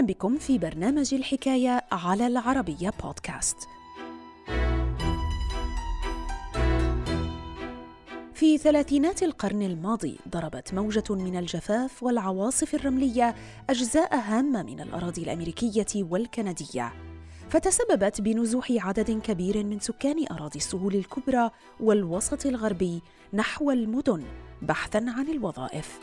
بكم في برنامج الحكاية على العربية بودكاست. في ثلاثينات القرن الماضي ضربت موجة من الجفاف والعواصف الرملية أجزاء هامة من الأراضي الأمريكية والكندية فتسببت بنزوح عدد كبير من سكان أراضي السهول الكبرى والوسط الغربي نحو المدن بحثا عن الوظائف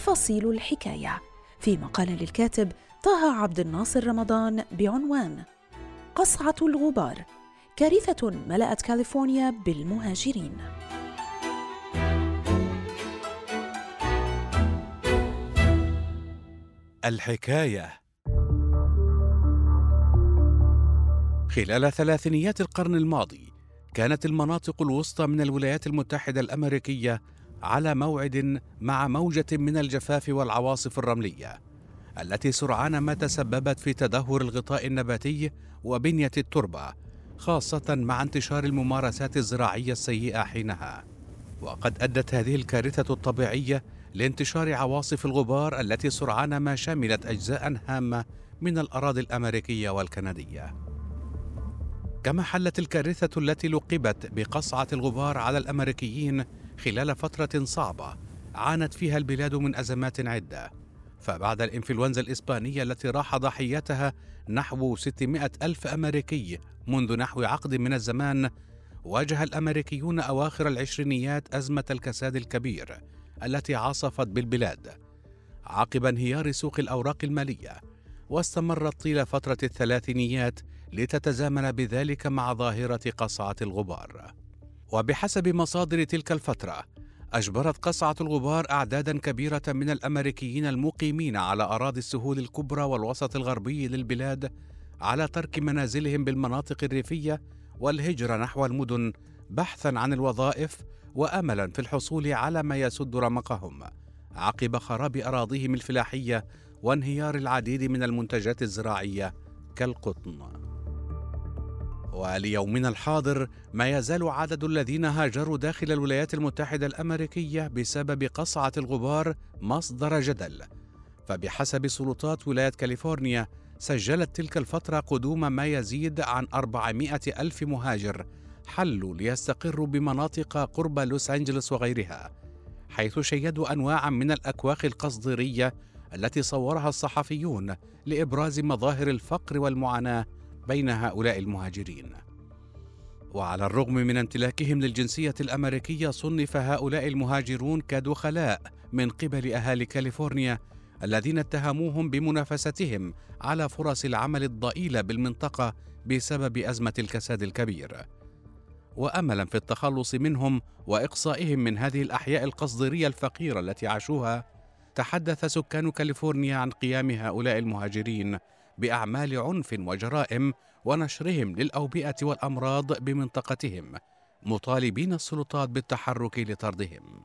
تفاصيل الحكاية. في مقال للكاتب طه عبد الناصر رمضان بعنوان قصعة الغبار كارثة ملأت كاليفورنيا بالمهاجرين. الحكاية. خلال ثلاثينيات القرن الماضي كانت المناطق الوسطى من الولايات المتحدة الأمريكية على موعد مع موجة من الجفاف والعواصف الرملية التي سرعان ما تسببت في تدهور الغطاء النباتي وبنية التربة خاصة مع انتشار الممارسات الزراعية السيئة حينها. وقد أدت هذه الكارثة الطبيعية لانتشار عواصف الغبار التي سرعان ما شملت أجزاء هامة من الأراضي الأمريكية والكندية. كما حلت الكارثة التي لقبت بقصعة الغبار على الأمريكيين خلال فترة صعبة عانت فيها البلاد من أزمات عدة. فبعد الإنفلونزا الإسبانية التي راح ضحيتها نحو 600 ألف أمريكي منذ نحو عقد من الزمان واجه الأمريكيون أواخر العشرينيات أزمة الكساد الكبير التي عاصفت بالبلاد. عقب انهيار سوق الأوراق المالية واستمرت طيل فترة الثلاثينيات لتتزامن بذلك مع ظاهرة قصعة الغبار. وبحسب مصادر تلك الفترة أجبرت قصعة الغبار أعدادا كبيرة من الأمريكيين المقيمين على أراضي السهول الكبرى والوسط الغربي للبلاد على ترك منازلهم بالمناطق الريفية والهجرة نحو المدن بحثا عن الوظائف واملا في الحصول على ما يسد رمقهم عقب خراب أراضيهم الفلاحية وانهيار العديد من المنتجات الزراعية كالقطن. وليومنا الحاضر ما يزال عدد الذين هاجروا داخل الولايات المتحدة الأمريكية بسبب قصعة الغبار مصدر جدل. فبحسب سلطات ولاية كاليفورنيا سجلت تلك الفترة قدوم ما يزيد عن 400 ألف مهاجر حلوا ليستقروا بمناطق قرب لوس أنجلوس وغيرها حيث شيدوا أنواعا من الأكواخ القصديرية التي صورها الصحفيون لإبراز مظاهر الفقر والمعاناة بين هؤلاء المهاجرين وعلى الرغم من امتلاكهم للجنسية الأمريكية صنف هؤلاء المهاجرون كدخلاء من قبل أهالي كاليفورنيا الذين اتهموهم بمنافستهم على فرص العمل الضئيلة بالمنطقة بسبب أزمة الكساد الكبير. وأملا في التخلص منهم وإقصائهم من هذه الأحياء القصديرية الفقيرة التي عاشوها، تحدث سكان كاليفورنيا عن قيام هؤلاء المهاجرين بأعمال عنف وجرائم ونشرهم للأوبئة والأمراض بمنطقتهم مطالبين السلطات بالتحرك لطردهم.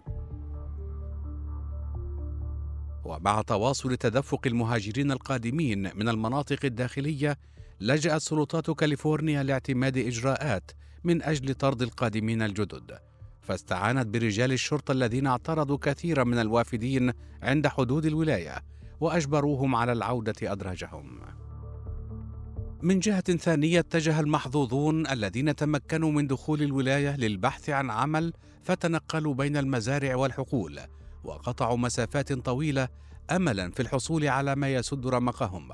ومع تواصل تدفق المهاجرين القادمين من المناطق الداخلية لجأت سلطات كاليفورنيا لاعتماد إجراءات من أجل طرد القادمين الجدد. فاستعانت برجال الشرطة الذين اعترضوا كثيرا من الوافدين عند حدود الولاية وأجبروهم على العودة أدراجهم. من جهة ثانية اتجه المحظوظون الذين تمكنوا من دخول الولاية للبحث عن عمل فتنقلوا بين المزارع والحقول وقطعوا مسافات طويلة املا في الحصول على ما يسد رمقهم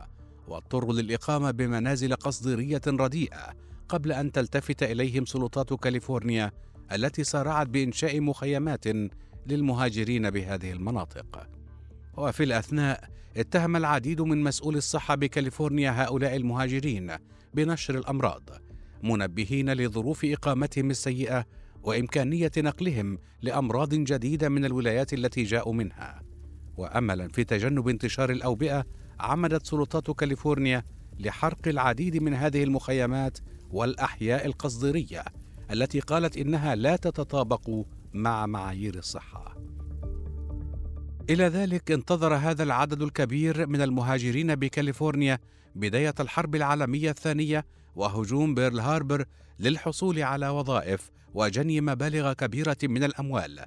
واضطروا للإقامة بمنازل قصديرية رديئة قبل أن تلتفت إليهم سلطات كاليفورنيا التي سارعت بإنشاء مخيمات للمهاجرين بهذه المناطق. وفي الأثناء اتهم العديد من مسؤولي الصحة بكاليفورنيا هؤلاء المهاجرين بنشر الأمراض منبهين لظروف إقامتهم السيئة وإمكانية نقلهم لأمراض جديدة من الولايات التي جاءوا منها. واملا في تجنب انتشار الأوبئة عمدت سلطات كاليفورنيا لحرق العديد من هذه المخيمات والأحياء القصديرية التي قالت إنها لا تتطابق مع معايير الصحة. إلى ذلك انتظر هذا العدد الكبير من المهاجرين بكاليفورنيا بداية الحرب العالمية الثانية وهجوم بيرل هاربر للحصول على وظائف وجني مبالغ كبيرة من الأموال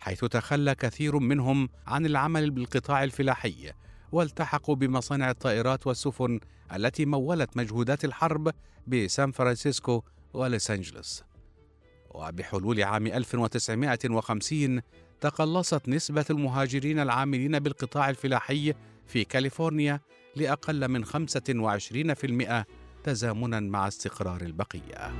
حيث تخلى كثير منهم عن العمل بالقطاع الفلاحي والتحقوا بمصانع الطائرات والسفن التي مولت مجهودات الحرب بسان فرانسيسكو ولوس أنجلوس. وبحلول عام 1950 تقلصت نسبة المهاجرين العاملين بالقطاع الفلاحي في كاليفورنيا لأقل من 25% تزامنا مع استقرار البقية.